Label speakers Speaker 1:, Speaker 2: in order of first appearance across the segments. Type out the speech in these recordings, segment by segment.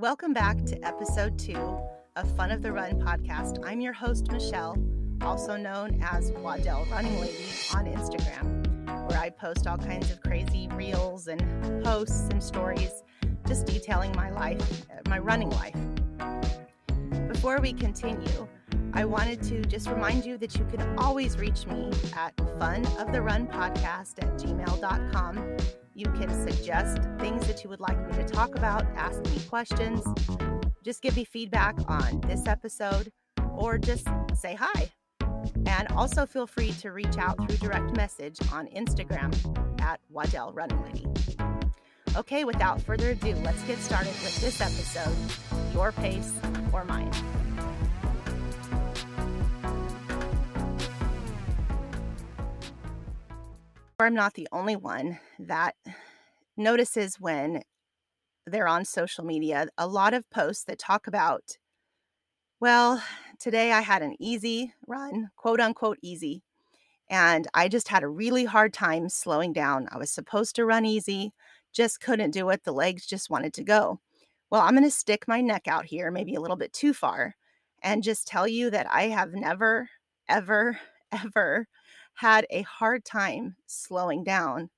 Speaker 1: Welcome back to episode two of Fun of the Run podcast. I'm your host, Michelle, also known as Waddell Running Lady on Instagram, where I post all kinds of crazy reels and posts and stories just detailing my life, my running life. Before we continue, I wanted to just remind you that you can always reach me at funoftherunpodcast at gmail.com you can suggest things that you would like me to talk about, ask me questions, just give me feedback on this episode, or just say hi. And also feel free to reach out through direct message on Instagram at Waddell Running Lady. Okay, without further ado, let's get started with this episode Your Pace or Mine. I'm not the only one that notices when they're on social media a lot of posts that talk about, well, today I had an easy run, quote unquote easy, and I just had a really hard time slowing down. I was supposed to run easy, just couldn't do it. The legs just wanted to go. Well, I'm going to stick my neck out here, maybe a little bit too far, and just tell you that I have never, ever, ever had a hard time slowing down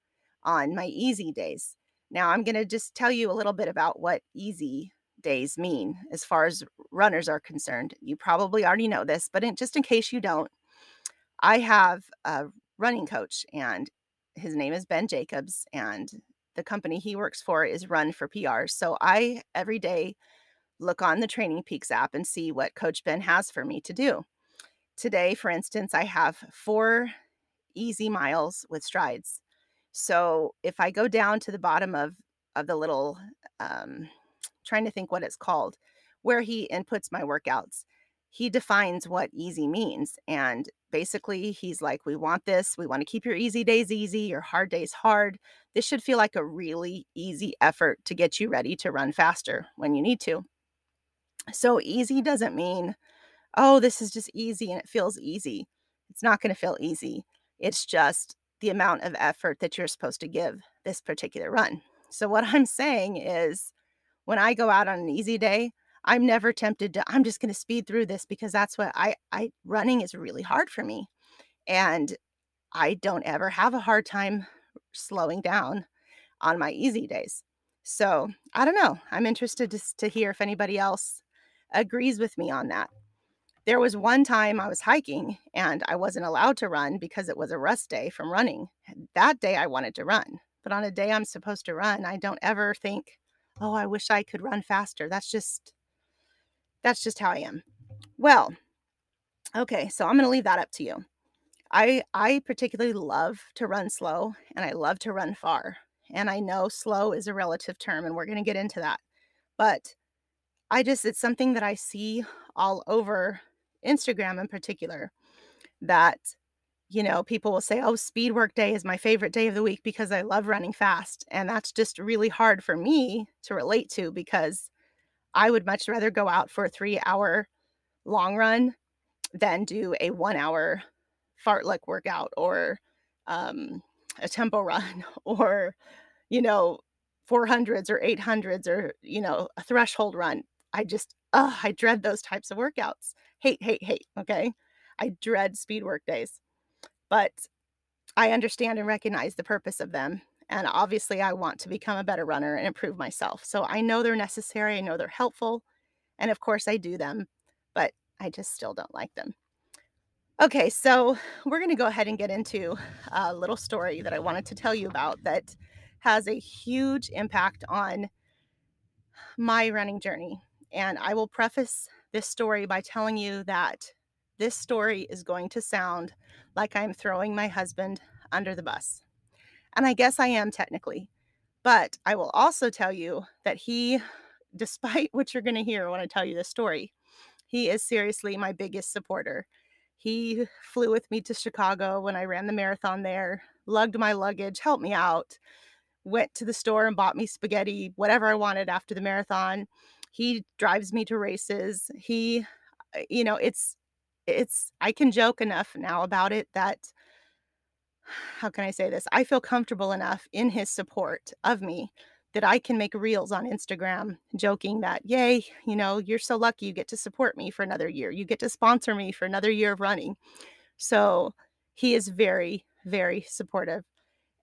Speaker 1: on my easy days. Now, I'm going to just tell you a little bit about what easy days mean as far as runners are concerned. You probably already know this, but in, just in case you don't, I have a running coach and his name is Ben Jacobs and the company he works for is Run for PR. So I every day look on the Training Peaks app and see what Coach Ben has for me to do. Today, for instance, I have four easy miles with strides. So if I go down to the bottom of of the little um trying to think what it's called, where he inputs my workouts, he defines what easy means. And basically, he's like, We want this. We want to keep your easy days easy, your hard days hard. This should feel like a really easy effort to get you ready to run faster when you need to. So, easy doesn't mean, oh, this is just easy and it feels easy. It's not going to feel easy. It's just the amount of effort that you're supposed to give this particular run. So, what I'm saying is, when I go out on an easy day, I'm never tempted to, I'm just going to speed through this because that's what I, I, running is really hard for me. And I don't ever have a hard time slowing down on my easy days. So, I don't know. I'm interested to, to hear if anybody else agrees with me on that. There was one time I was hiking and I wasn't allowed to run because it was a rest day from running. That day I wanted to run. But on a day I'm supposed to run, I don't ever think, "Oh, I wish I could run faster." That's just that's just how I am. Well, okay, so I'm going to leave that up to you. I I particularly love to run slow and I love to run far. And I know slow is a relative term and we're going to get into that. But I just it's something that I see all over Instagram in particular that you know people will say oh speed work day is my favorite day of the week because I love running fast. And that's just really hard for me to relate to because I would much rather go out for a 3 hour long run than do a 1 hour fartlek workout or um, a tempo run or you know 400s or 800s or you know a threshold run. I just oh i dread those types of workouts hate, hate, hate. Okay. I dread speed work days, but I understand and recognize the purpose of them. And obviously, I want to become a better runner and improve myself. So I know they're necessary. I know they're helpful. And of course, I do them, but I just still don't like them. Okay, so we're going to go ahead and get into a little story that I wanted to tell you about that has a huge impact on my running journey. And I will preface this story by telling you that this story is going to sound like I'm throwing my husband under the bus. And I guess I am technically. But I will also tell you that he, despite what you're going to hear when I tell you this story, he is seriously my biggest supporter. He flew with me to Chicago when I ran the marathon there, lugged my luggage, helped me out, went to the store and bought me spaghetti, whatever I wanted after the marathon he drives me to races he uh, you know it's it's i can joke enough now about it that how can i say this i feel comfortable enough in his support of me that I can make reels on Instagram joking that, yay, you know, you're so lucky you get to support me for another year. You get to sponsor me for another year of running. So he is very, very supportive.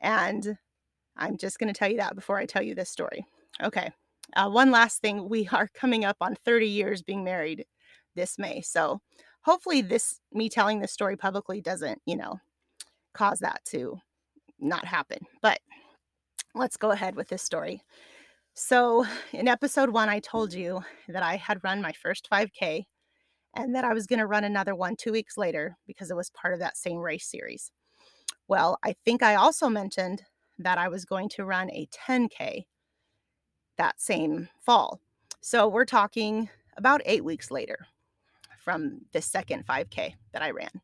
Speaker 1: And I'm just going to tell you that before I tell you this story. Okay. Uh, one last thing we are coming up on 30 years being married this May. So hopefully, this me telling this story publicly doesn't, you know, cause that to not happen. But let's go ahead with this story. So, in episode one, I told you that I had run my first 5K and that I was going to run another one two weeks later because it was part of that same race series. Well, I think I also mentioned that I was going to run a 10K that same fall. So, we're talking about eight weeks later from the second 5K that I ran.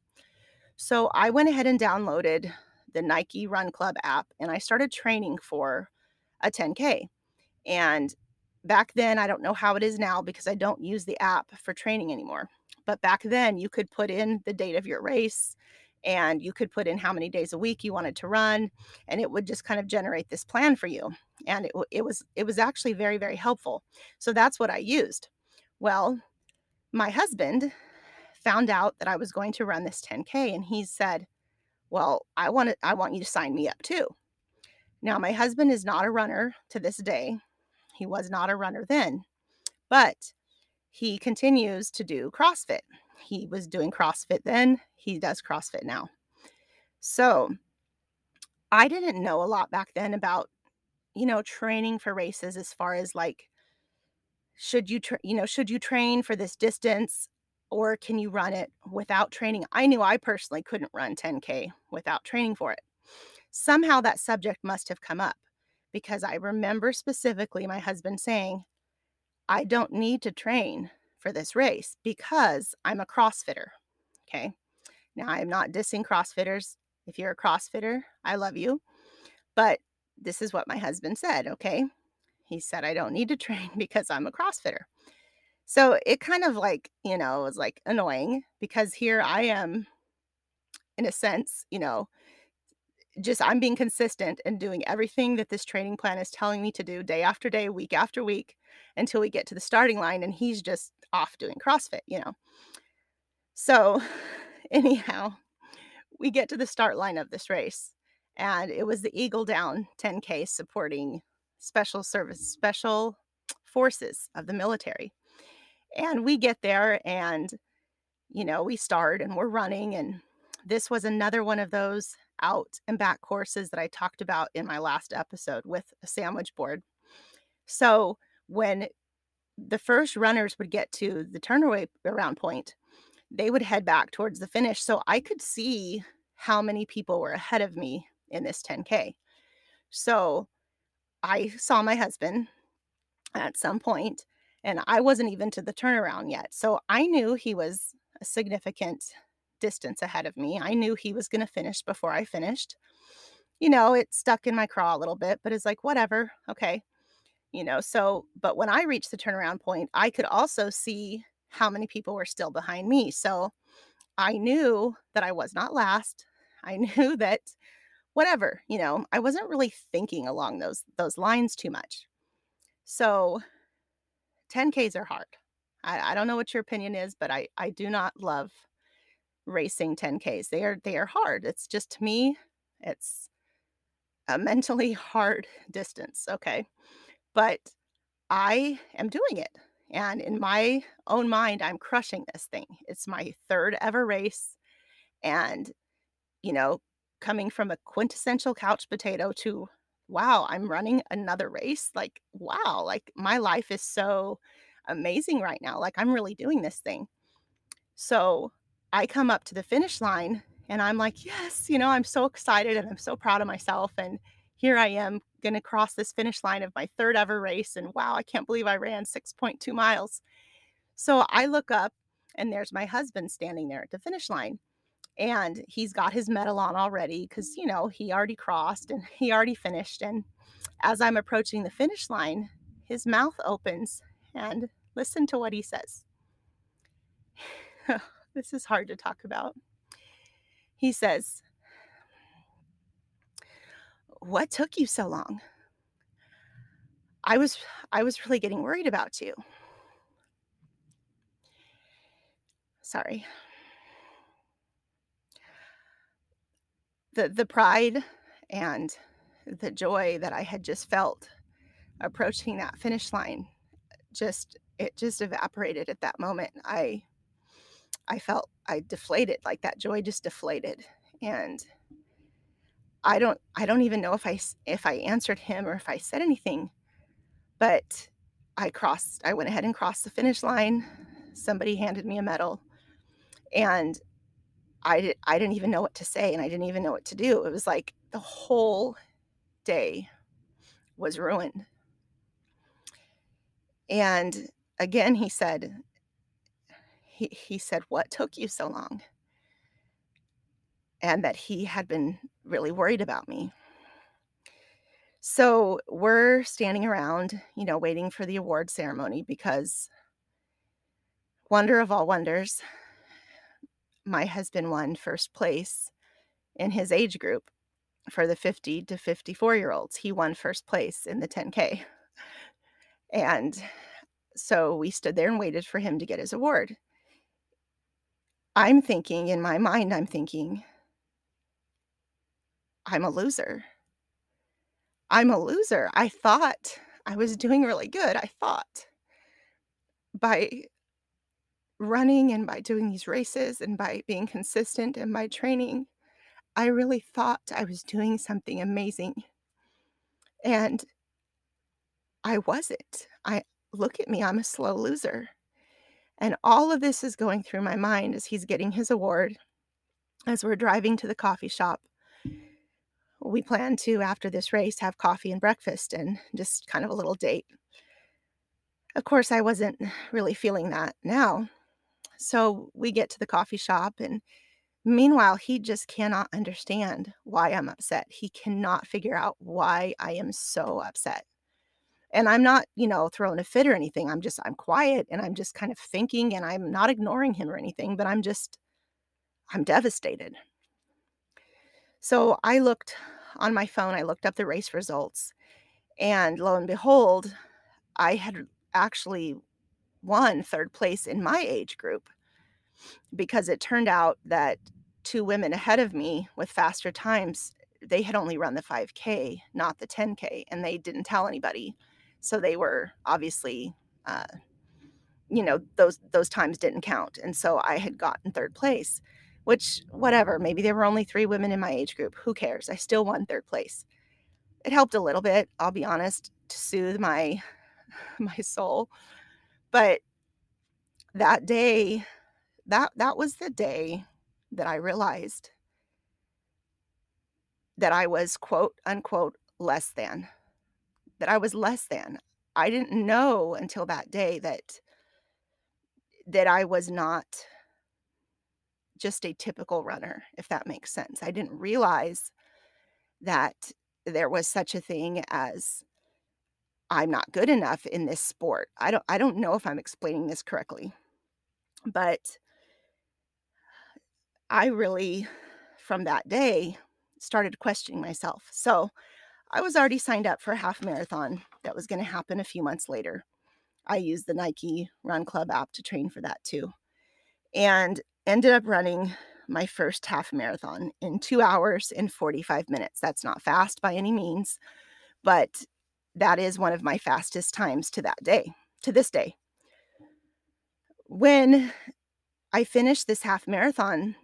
Speaker 1: So, I went ahead and downloaded the Nike Run Club app and I started training for a 10K. And back then, I don't know how it is now because I don't use the app for training anymore. But back then, you could put in the date of your race and you could put in how many days a week you wanted to run and it would just kind of generate this plan for you and it, it was it was actually very very helpful so that's what i used well my husband found out that i was going to run this 10k and he said well, I want to, I want you to sign me up too. Now, my husband is not a runner to this day. He was not a runner then, but he continues to do CrossFit. He was doing CrossFit then, he does CrossFit now. So, I didn't know a lot back then about, you know, training for races as far as like, should you, tra- you know, should you train for this distance? or can you run it without training? I knew I personally couldn't run 10K without training for it. Somehow that subject must have come up because I remember specifically my husband saying, I don't need to train for this race because I'm a CrossFitter. Okay. Now, I'm not dissing CrossFitters. If you're a CrossFitter, I love you. But this is what my husband said. Okay. He said, I don't need to train because I'm a CrossFitter. So it kind of like, you know, was like annoying because here I am, in a sense, you know, just I'm being consistent and doing everything that this training plan is telling me to do day after day, week after week until we get to the starting line. And he's just off doing CrossFit, you know. So, anyhow, we get to the start line of this race, and it was the Eagle Down 10K supporting special service, special forces of the military. And we get there and, you know, we start and we're running. And this was another one of those out and back courses that I talked about in my last episode with a sandwich board. So when the first runners would get to the turnaround around point, they would head back towards the finish. So I could see how many people were ahead of me in this 10K. So I saw my husband at some point and I wasn't even to the turnaround yet. So I knew he was a significant distance ahead of me. I knew he was going to finish before I finished. You know, it stuck in my craw a little bit, but it's like, whatever. Okay. You know, so, but when I reached the turnaround point, I could also see how many people were still behind me. So I knew that I was not last. I knew that whatever, you know, I wasn't really thinking along those those lines too much. So 10Ks are hard. I, I don't know what your opinion is, but I, I do not love racing 10Ks. They are they are hard. It's just to me, it's a mentally hard distance. Okay. But I am doing it. And in my own mind, I'm crushing this thing. It's my third ever race. And, you know, coming from a quintessential couch potato to wow, I'm running another race. Like, wow, like my life is so amazing right now. Like, I'm really doing this thing. So I come up to the finish line and I'm like, yes, you know, I'm so excited and I'm so proud of myself. And here I am going to cross this finish line of my third ever race. And wow, I can't believe I ran 6.2 miles. So I look up and there's my husband standing there at the finish line and he's got his medal on already because you know he already crossed and he already finished and as i'm approaching the finish line his mouth opens and listen to what he says this is hard to talk about he says what took you so long I was I was really getting worried about you. Sorry. The the pride and the joy that I had just felt approaching that finish line just it just evaporated at that moment. I I felt I deflated, like that joy just deflated. And I don't I don't even know if I if I answered him or if I said anything. But I crossed I went ahead and crossed the finish line. Somebody handed me a medal and I I didn't even know what to say and I didn't even know what to do. It was like the whole day was ruined. And again he said he he said what took you so long? And that he had been really worried about me. So, we're standing around, you know, waiting for the award ceremony because wonder of all wonders, my husband won 1st place in his age group for the 50 to 54 year olds. He won 1st place in the 10K. And so we stood there and waited for him to get his award. I'm thinking in my mind, I'm thinking I'm a loser. I'm a loser. I thought I was doing really good. I thought by running and by doing these races and by being consistent in my training, I really thought I was doing something amazing. And I wasn't. I look at me, I'm a slow loser. And all of this is going through my mind as he's getting his award. As we're driving to the coffee shop, we plan to, after this race, have coffee and breakfast and just kind of a little date. Of course, I wasn't really feeling that now. So we get to the coffee shop, and meanwhile, he just cannot understand why I'm upset. He cannot figure out why I am so upset. And I'm not, you know, throwing a fit or anything. I'm just, I'm quiet and I'm just kind of thinking and I'm not ignoring him or anything, but I'm just, I'm devastated. So I looked on my phone, I looked up the race results, and lo and behold, I had actually won 3rd place in my age group because it turned out that 2 women ahead of me with faster times, they had only run the 5K, not the 10K, and they didn't tell anybody. So they were obviously, uh, you know, those those times didn't count. And so I had gotten 3rd place, which whatever, maybe there were only 3 women in my age group. Who cares? I still won 3rd place. It helped a little bit, I'll be honest, to soothe my my soul. But that day, that that was the day that I realized that I was quote unquote less than that I was less than. I didn't know until that day that that I was not just a typical runner, if that makes sense. I didn't realize that there was such a thing as I'm not good enough in this sport. I don't I don't know if I'm explaining this correctly. But I really from that day started questioning myself. So, I was already signed up for a half marathon that was gonna happen a few months later. I used the Nike Run Club app to train for that too, and ended up running my first half marathon in 2 hours and 45 minutes. That's not fast by any means, but that is one of my fastest times to that day to this day. When I finished this half marathon,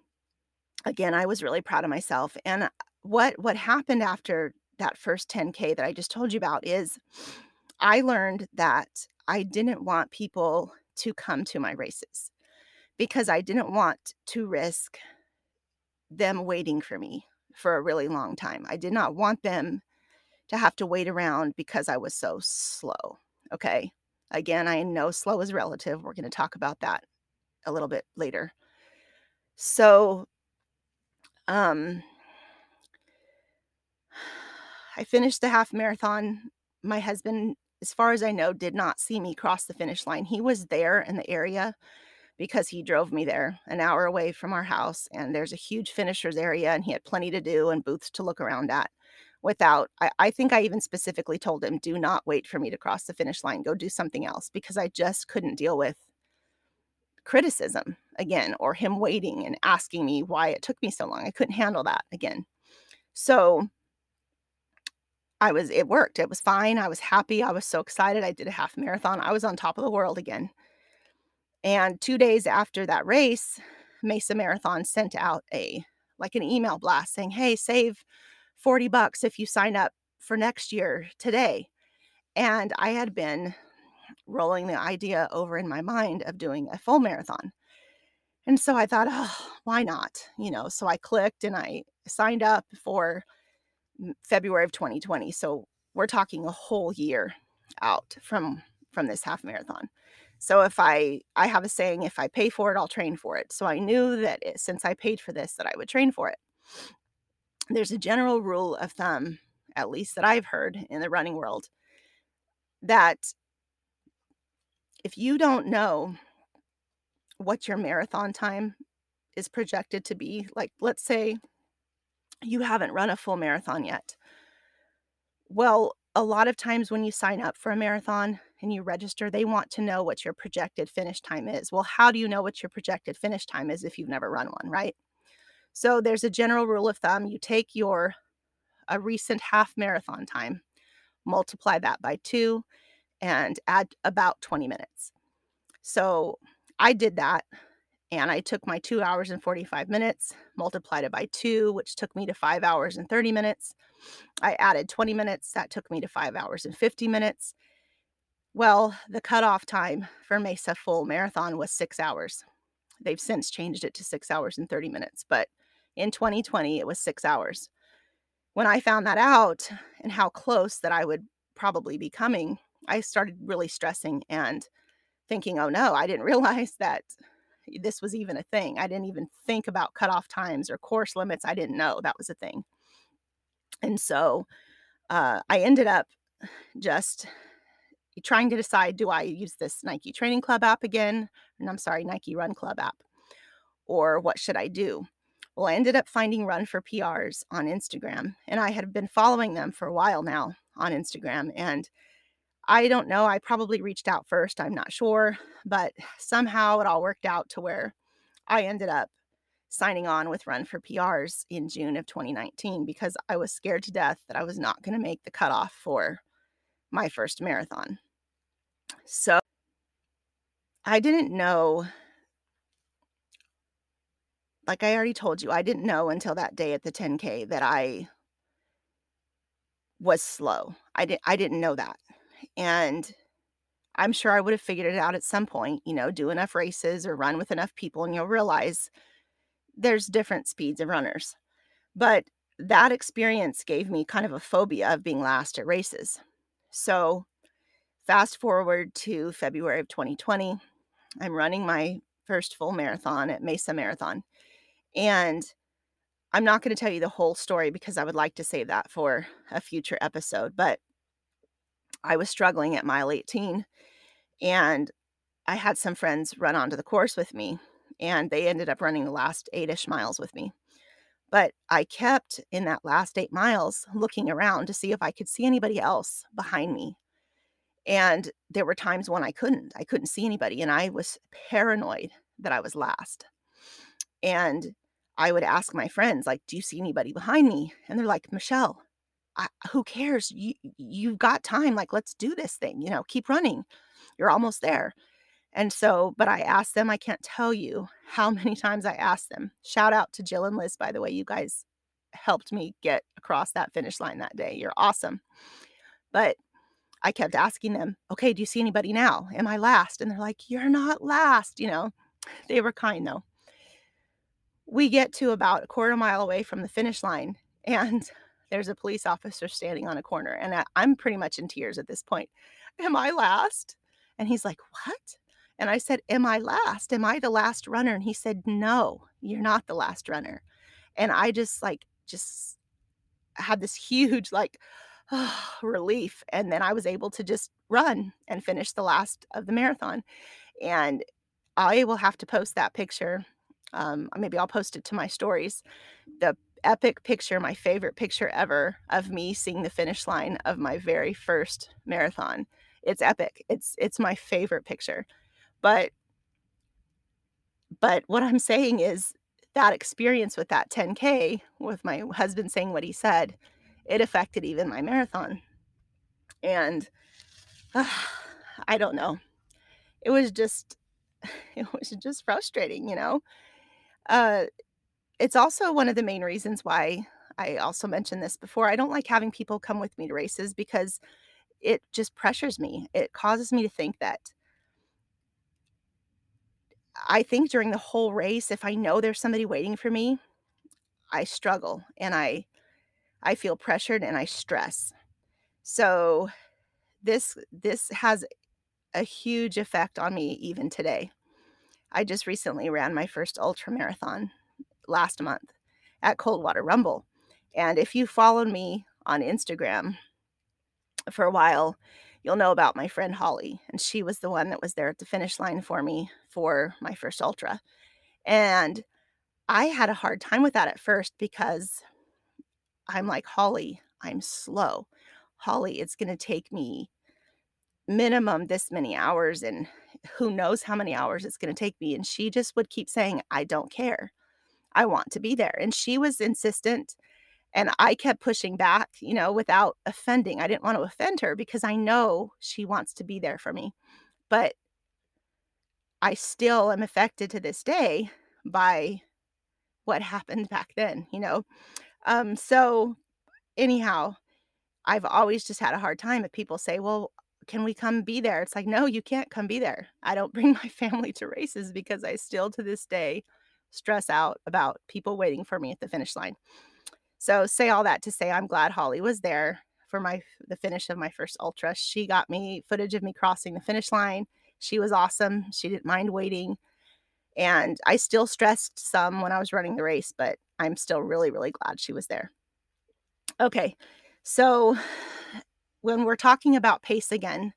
Speaker 1: again, I was really proud of myself, and what what happened after that first 10K that I just told you about is I learned that I didn't want people to come to my races because I didn't want to risk them waiting for me for a really long time. I did not want them to have to wait around because I was so slow. Okay. Again, I know slow is relative. We're going to talk about that a little bit later. So, um, I finished the half marathon. My husband, as far as I know, did not see me cross the finish line. He was there in the area because he drove me there an hour away from our house, and there's a huge finishers area, and he had plenty to do and booths to look around at. Without I, I think I even specifically told him, do not wait for me to cross the finish line. Go do something else because I just couldn't deal with criticism again or him waiting and asking me why it took me so long. I couldn't handle that again. So I was, it worked. It was fine. I was happy. I was so excited. I did a half marathon. I was on top of the world again. And two days after that race, Mesa Marathon sent out a like an email blast saying, Hey, save 40 bucks if you sign up for next year today. And I had been rolling the idea over in my mind of doing a full marathon. And so I thought, oh, why not? You know, so I clicked and I signed up for February of 2020. So we're talking a whole year out from from this half marathon. So if I I have a saying if I pay for it I'll train for it. So I knew that it, since I paid for this that I would train for it. There's a general rule of thumb at least that I've heard in the running world that if you don't know what your marathon time is projected to be, like let's say you haven't run a full marathon yet. Well, a lot of times when you sign up for a marathon and you register, they want to know what your projected finish time is. Well, how do you know what your projected finish time is if you've never run one, right? So there's a general rule of thumb. You take your a recent half marathon time, multiply that by 2 and add about 20 minutes. So I did that and I took my 2 hours and 45 minutes, multiplied it by 2, which took me to 5 hours and 30 minutes. I added 20 minutes, that took me to 5 hours and 50 minutes. Well, the cutoff time for Mesa Full Marathon was 6 hours. They've since changed it to 6 hours and 30 minutes, but in 2020 it was 6 hours. When I found that out and how close that I would probably be coming, I started really stressing and thinking, "Oh no, I didn't realize that this was even a thing. I didn't even think about cutoff times or course limits. I didn't know that was a thing. And so uh, I ended up just trying to decide do I use this Nike Training Club app again? And I'm sorry, Nike Run Club app. Or what should I do? Well, I ended up finding Run for PRs on Instagram, and I had been following them for a while now on Instagram. And I don't know. I probably reached out first. I'm not sure. But somehow it all worked out to where I ended up signing on with Run for PRs in June of 2019 because I was scared to death that I was not going to make the cutoff for my first marathon. So I didn't know. Like I already told you, I didn't know until that day at the 10K that I was slow. I didn't I didn't know that. And I'm sure I would have figured it out at some point, you know, do enough races or run with enough people, and you'll realize there's different speeds of runners. But that experience gave me kind of a phobia of being last at races. So, fast forward to February of 2020, I'm running my first full marathon at Mesa Marathon. And I'm not going to tell you the whole story because I would like to save that for a future episode. But I was struggling at mile 18 and I had some friends run onto the course with me and they ended up running the last eight ish miles with me. But I kept in that last eight miles looking around to see if I could see anybody else behind me. And there were times when I couldn't. I couldn't see anybody. And I was paranoid that I was last. And I would ask my friends, like, do you see anybody behind me? And they're like, Michelle, I, who cares? You you've got time. Like, let's do this thing. You know, keep running. You're almost there. And so, but I asked them. I can't tell you how many times I asked them. Shout out to Jill and Liz, by the way. You guys helped me get across that finish line that day. You're awesome. But I kept asking them, okay, do you see anybody now? Am I last? And they're like, you're not last. You know, they were kind though. We get to about a quarter mile away from the finish line, and there's a police officer standing on a corner and i'm pretty much in tears at this point. Am i last? And he's like what? And i said am i last? Am i the last runner? And he said no you're not the last runner. And i just like just had this huge like oh, relief and then i was able to just run and finish the last of the marathon. And i will have to post that picture um, maybe I'll post it to my stories. The epic picture, my favorite picture ever of me seeing the finish line of my very first marathon. It's epic. It's it's my favorite picture. But but what I'm saying is that experience with that 10K, with my husband saying what he said, it affected even my marathon. And uh, I don't know. It was just it was just frustrating, you know. Uh it's also one of the main reasons why I also mentioned this before. I don't like having people come with me to races because it just pressures me. It causes me to think that I think during the whole race, if I know there's somebody waiting for me, I struggle and I I feel pressured and I stress. So this this has a huge effect on me even today. I just recently ran my first ultra marathon last month at Coldwater Rumble. And if you followed me on Instagram for a while, you'll know about my friend Holly. And she was the one that was there at the finish line for me for my first ultra. And I had a hard time with that at first because I'm like, Holly, I'm slow. Holly, it's going to take me minimum this many hours and who knows how many hours it's going to take me. And she just would keep saying, I don't care. I want to be there. And she was insistent. And I kept pushing back, you know, without offending. I didn't want to offend her because I know she wants to be there for me. But I still am affected to this day by what happened back then, you know. Um, so anyhow, I've always just had a hard time if people say, "Well, can we come be there?" It's like, "No, you can't come be there." I don't bring my family to races because I still to this day stress out about people waiting for me at the finish line. So say all that to say I'm glad Holly was there for my the finish of my first ultra. She got me footage of me crossing the finish line. She was awesome. She didn't mind waiting. And I still stressed some when I was running the race, but I'm still really really glad she was there. Okay. So when we're talking about pace again,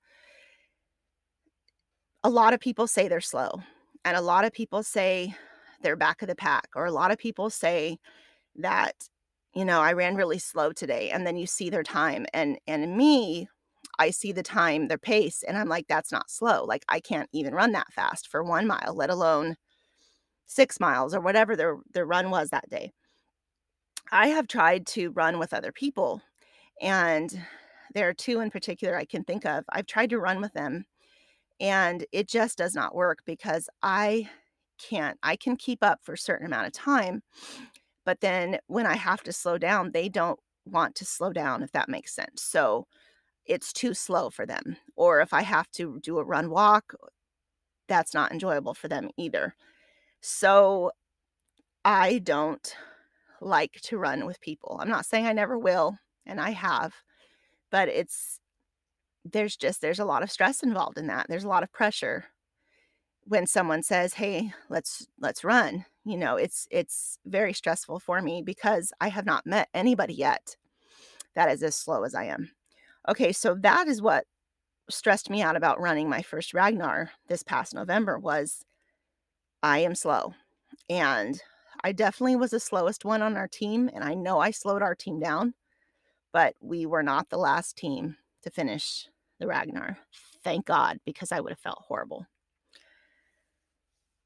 Speaker 1: a lot of people say they're slow. And a lot of people say they're back of the pack. Or a lot of people say that, you know, I ran really slow today. And then you see their time. And and me, I see the time, their pace, and I'm like, that's not slow. Like I can't even run that fast for one mile, let alone six miles or whatever their their run was that day. I have tried to run with other people, and there are two in particular I can think of. I've tried to run with them, and it just does not work because I can't. I can keep up for a certain amount of time, but then when I have to slow down, they don't want to slow down, if that makes sense. So it's too slow for them. Or if I have to do a run walk, that's not enjoyable for them either. So I don't like to run with people. I'm not saying I never will, and I have, but it's there's just there's a lot of stress involved in that. There's a lot of pressure when someone says, "Hey, let's let's run." You know, it's it's very stressful for me because I have not met anybody yet that is as slow as I am. Okay, so that is what stressed me out about running my first Ragnar this past November was I am slow. And I definitely was the slowest one on our team and I know I slowed our team down, but we were not the last team to finish the Ragnar. Thank God because I would have felt horrible.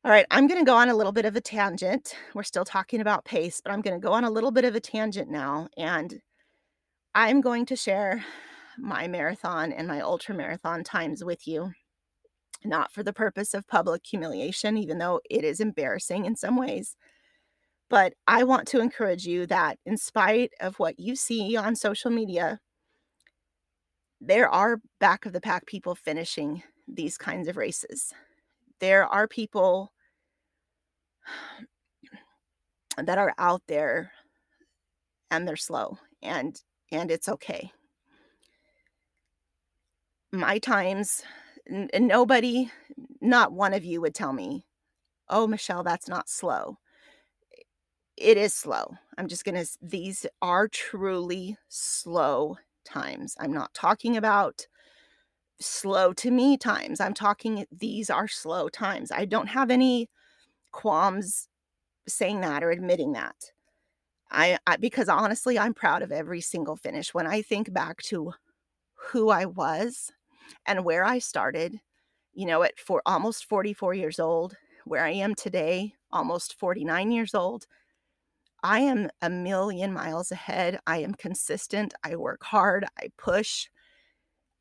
Speaker 1: All right, I'm going to go on a little bit of a tangent. We're still talking about pace, but I'm going to go on a little bit of a tangent now. And I'm going to share my marathon and my ultra marathon times with you, not for the purpose of public humiliation, even though it is embarrassing in some ways. But I want to encourage you that, in spite of what you see on social media, there are back of the pack people finishing these kinds of races. There are people that are out there and they're slow and and it's okay my times n- nobody not one of you would tell me oh michelle that's not slow it is slow i'm just gonna these are truly slow times i'm not talking about slow to me times i'm talking these are slow times i don't have any qualms saying that or admitting that. I, I because honestly, I'm proud of every single finish. When I think back to who I was and where I started, you know, at for almost 44 years old, where I am today, almost 49 years old, I am a million miles ahead. I am consistent. I work hard. I push.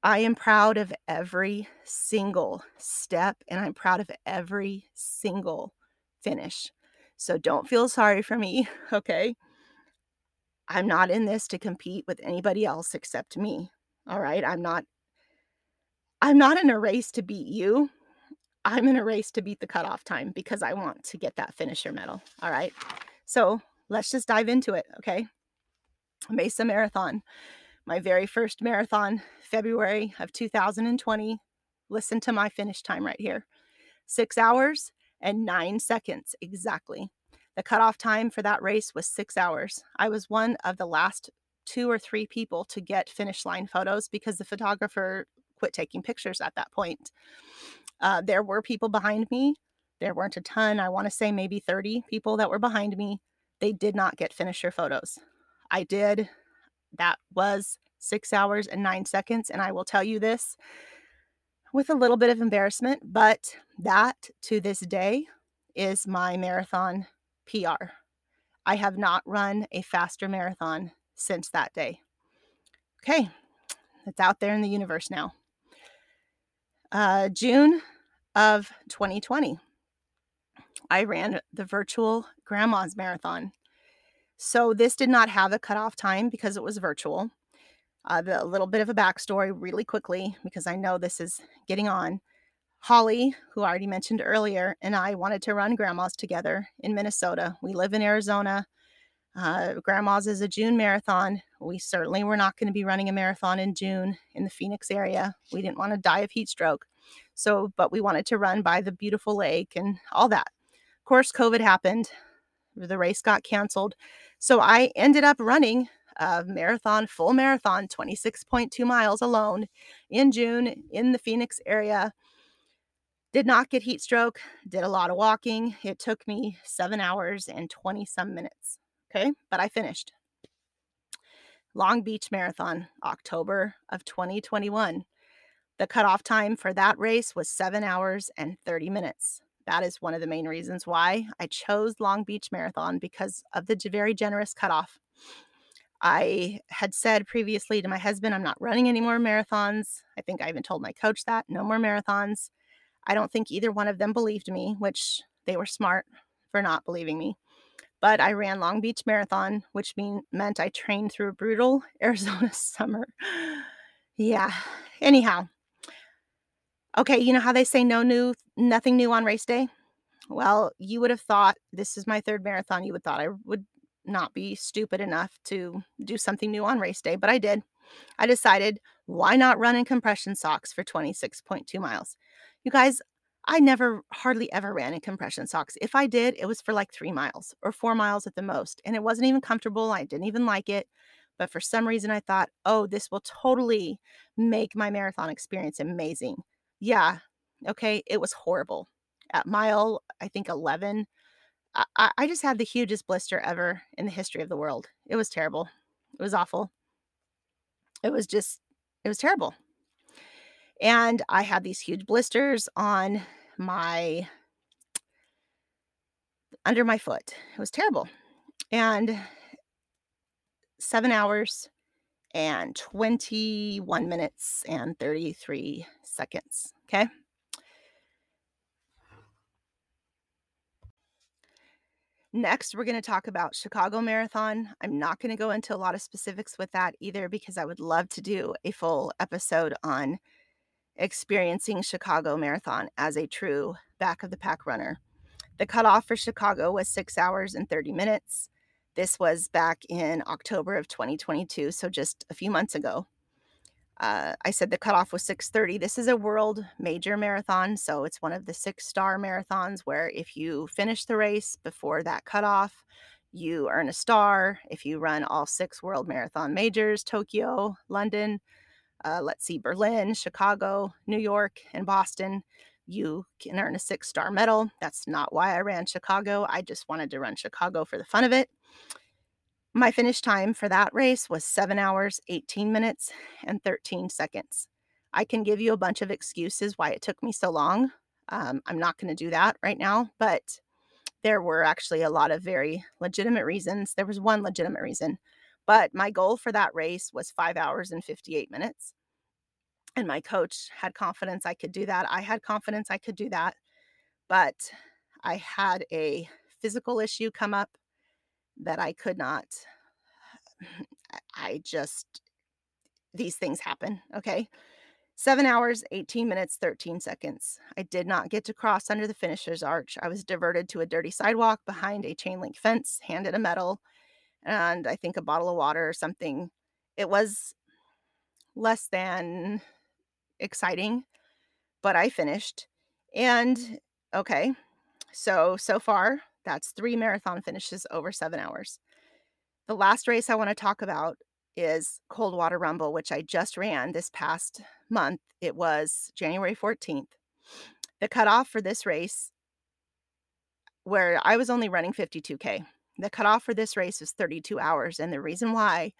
Speaker 1: I am proud of every single step and I'm proud of every single finish. So don't feel sorry for me, okay? I'm not in this to compete with anybody else except me. All right? I'm not I'm not in a race to beat you. I'm in a race to beat the cutoff time because I want to get that finisher medal. All right? So, let's just dive into it, okay? Mesa Marathon. My very first marathon, February of 2020. Listen to my finish time right here. 6 hours and 9 seconds exactly. The cutoff time for that race was six hours. I was one of the last two or three people to get finish line photos because the photographer quit taking pictures at that point. Uh, there were people behind me. There weren't a ton. I want to say maybe 30 people that were behind me. They did not get finisher photos. I did. That was six hours and nine seconds. And I will tell you this with a little bit of embarrassment, but that to this day is my marathon PR. I have not run a faster marathon since that day. Okay, it's out there in the universe now. Uh, June of 2020, I ran the virtual Grandma's Marathon. So this did not have a cutoff time because it was virtual. Uh, the, a little bit of a backstory, really quickly, because I know this is getting on. Holly, who I already mentioned earlier, and I wanted to run Grandma's together in Minnesota. We live in Arizona. Uh, Grandma's is a June marathon. We certainly were not going to be running a marathon in June in the Phoenix area. We didn't want to die of heat stroke. So, but we wanted to run by the beautiful lake and all that. Of course, COVID happened. The race got canceled. So I ended up running a marathon, full marathon, 26.2 miles alone in June in the Phoenix area did not get heat stroke, did a lot of walking. It took me seven hours and 20 some minutes. Okay, but I finished. Long Beach Marathon, October of 2021. The cutoff time for that race was seven hours and 30 minutes. That is one of the main reasons why I chose Long Beach Marathon because of the very generous cutoff. I had said previously to my husband, I'm not running any more marathons. I think I even told my coach that no more marathons. I don't think either one of them believed me, which they were smart for not believing me. But I ran Long Beach Marathon, which mean, meant I trained through a brutal Arizona summer. yeah. Anyhow. Okay, you know how they say no new nothing new on race day? Well, you would have thought this is my third marathon. You would thought I would not be stupid enough to do something new on race day, but I did. I decided why not run in compression socks for 26.2 miles? You guys, I never hardly ever ran in compression socks. If I did, it was for like three miles or four miles at the most. And it wasn't even comfortable. I didn't even like it. But for some reason, I thought, oh, this will totally make my marathon experience amazing. Yeah. Okay. It was horrible. At mile, I think 11, I, I just had the hugest blister ever in the history of the world. It was terrible. It was awful. It was just, it was terrible. And I had these huge blisters on my under my foot. It was terrible. And 7 hours and 21 minutes and 33 seconds, okay? Next, we're going to talk about Chicago Marathon. I'm not going to go into a lot of specifics with that either because I would love to do a full episode on experiencing Chicago Marathon as a true back of the pack runner. The cutoff for Chicago was six hours and 30 minutes. This was back in October of 2022, so just a few months ago. Uh, I said the cutoff was 6:30. This is a world major marathon, so it's one of the six-star marathons where if you finish the race before that cutoff, you earn a star. If you run all six world marathon majors, Tokyo, London, uh, let's see, Berlin, Chicago, New York, and Boston, you can earn a six star medal. That's not why I ran Chicago. I just wanted to run Chicago for the fun of it. My finish time for that race was 7 hours, 18 minutes, and 13 seconds. I can give you a bunch of excuses why it took me so long. Um, I'm not going to do that right now, but there were actually a lot of very legitimate reasons. There was one legitimate reason, but my goal for that race was five hours and 58 minutes. And my coach had confidence I could do that. I had confidence I could do that. But I had a physical issue come up that I could not. I just, these things happen. Okay. Seven hours, 18 minutes, 13 seconds. I did not get to cross under the finisher's arch. I was diverted to a dirty sidewalk behind a chain link fence, handed a medal, and I think a bottle of water or something. It was less than exciting, but I finished. And okay, so so far, that's three marathon finishes over seven hours. The last race I want to talk about is Coldwater Rumble, which I just ran this past month. It was January 14th. The cutoff for this race, where I was only running 52K, the cutoff for this race was 32 hours. And the reason why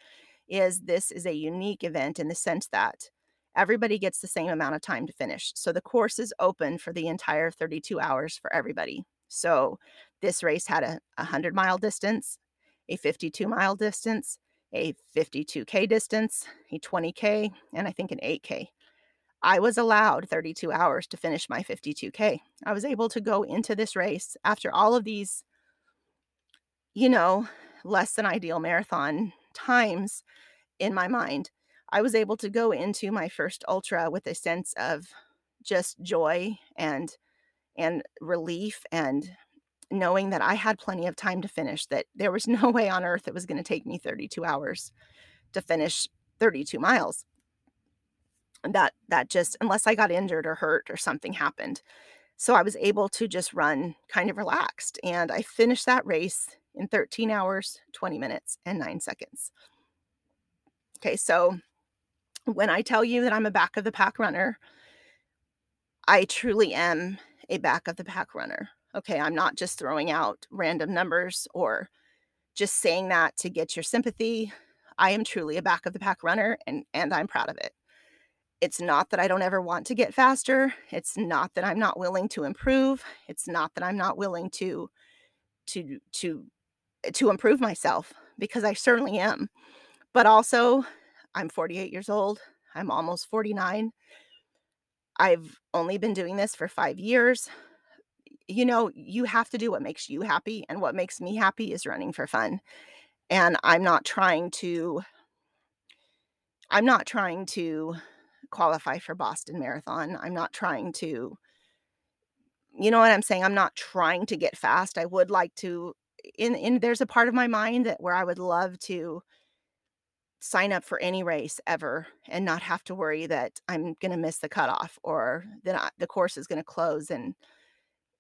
Speaker 1: is this is a unique event in the sense that everybody gets the same amount of time to finish. So the course is open for the entire 32 hours for everybody. So this race had a 100 mile distance, a 52 mile distance, a 52K distance, a 20K, and I think an 8K. I was allowed 32 hours to finish my 52K. I was able to go into this race after all of these, you know, less than ideal marathon times in my mind. I was able to go into my first ultra with a sense of just joy and and relief and knowing that I had plenty of time to finish, that there was no way on earth it was going to take me 32 hours to finish 32 miles. That that just unless I got injured or hurt or something happened. So I was able to just run kind of relaxed and I finished that race in 13 hours, 20 minutes and 9 seconds. Okay, so when I tell you that I'm a back of the pack runner, I truly am a back of the pack runner. Okay, I'm not just throwing out random numbers or just saying that to get your sympathy. I am truly a back of the pack runner and and I'm proud of it. It's not that I don't ever want to get faster. It's not that I'm not willing to improve. It's not that I'm not willing to to to to improve myself because I certainly am. But also, I'm 48 years old. I'm almost 49. I've only been doing this for 5 years you know, you have to do what makes you happy. And what makes me happy is running for fun. And I'm not trying to, I'm not trying to qualify for Boston Marathon. I'm not trying to, you know what I'm saying? I'm not trying to get fast. I would like to, in, in, there's a part of my mind that where I would love to sign up for any race ever and not have to worry that I'm going to miss the cutoff or that I, the course is going to close and,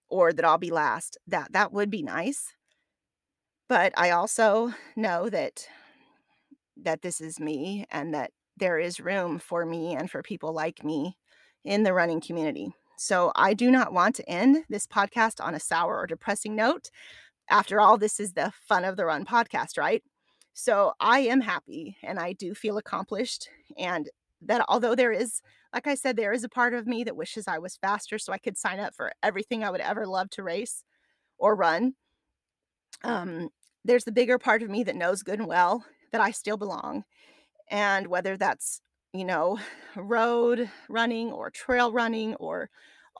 Speaker 1: or that I'll be last. That that would be nice. But I also know that that this is me and that there is room for me and for people like me in the running community. So I do not want to end this podcast on a sour or depressing note. After all, this is the fun of the run podcast, right? So I am happy and I do feel accomplished. And that although there is like I said, there is a part of me that wishes I was faster so I could sign up for everything I would ever love to race or run. Um, there's the bigger part of me that knows good and well that I still belong. And whether that's, you know, road running or trail running or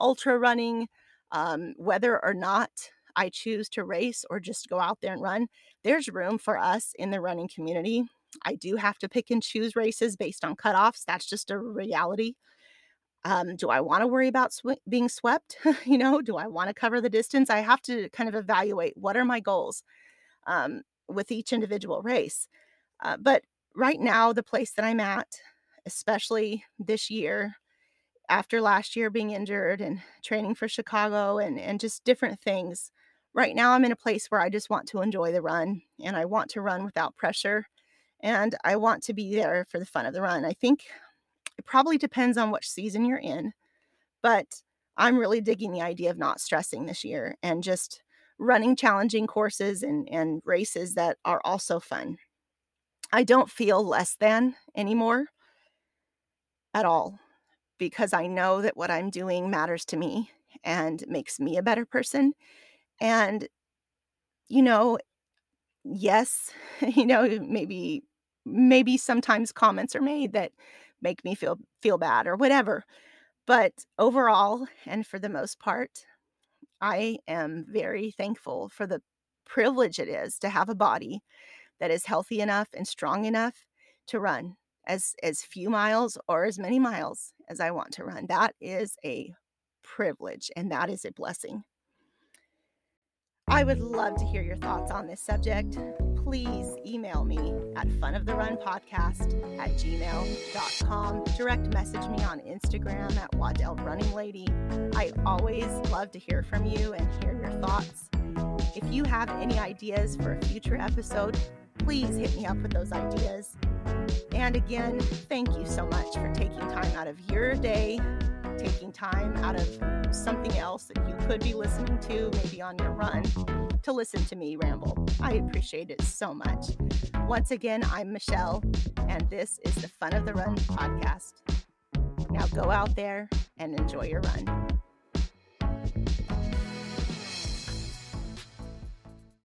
Speaker 1: ultra running, um, whether or not I choose to race or just go out there and run, there's room for us in the running community I do have to pick and choose races based on cutoffs. That's just a reality. Um, do I want to worry about sw- being swept? you know, do I want to cover the distance? I have to kind of evaluate what are my goals um, with each individual race. Uh, but right now, the place that I'm at, especially this year, after last year being injured and training for Chicago and, and just different things, right now I'm in a place where I just want to enjoy the run and I want to run without pressure and I want to be there for the fun of the run. I think it probably depends on which season you're in, but I'm really digging the idea of not stressing this year and just running challenging courses and, and races that are also fun. I don't feel less than anymore at all because I know that what I'm doing matters to me and makes me a better person. And, you know, yes, you know, maybe maybe sometimes comments are made that make me feel feel bad or whatever. But overall and for the most part, I am very thankful for the privilege it is to have a body that is healthy enough and strong enough to run as as few miles or as many miles as I want to run. That is a privilege and that is a blessing. I would love to hear your thoughts on this subject. Please email me at funoftherunpodcast at gmail.com. Direct message me on Instagram at Waddell Running Lady. I always love to hear from you and hear your thoughts. If you have any ideas for a future episode, please hit me up with those ideas. And again, thank you so much for taking time out of your day taking time out of something else that you could be listening to, maybe on your run, to listen to me ramble. I appreciate it so much. Once again, I'm Michelle, and this is the Fun of the Run podcast. Now go out there and enjoy your run.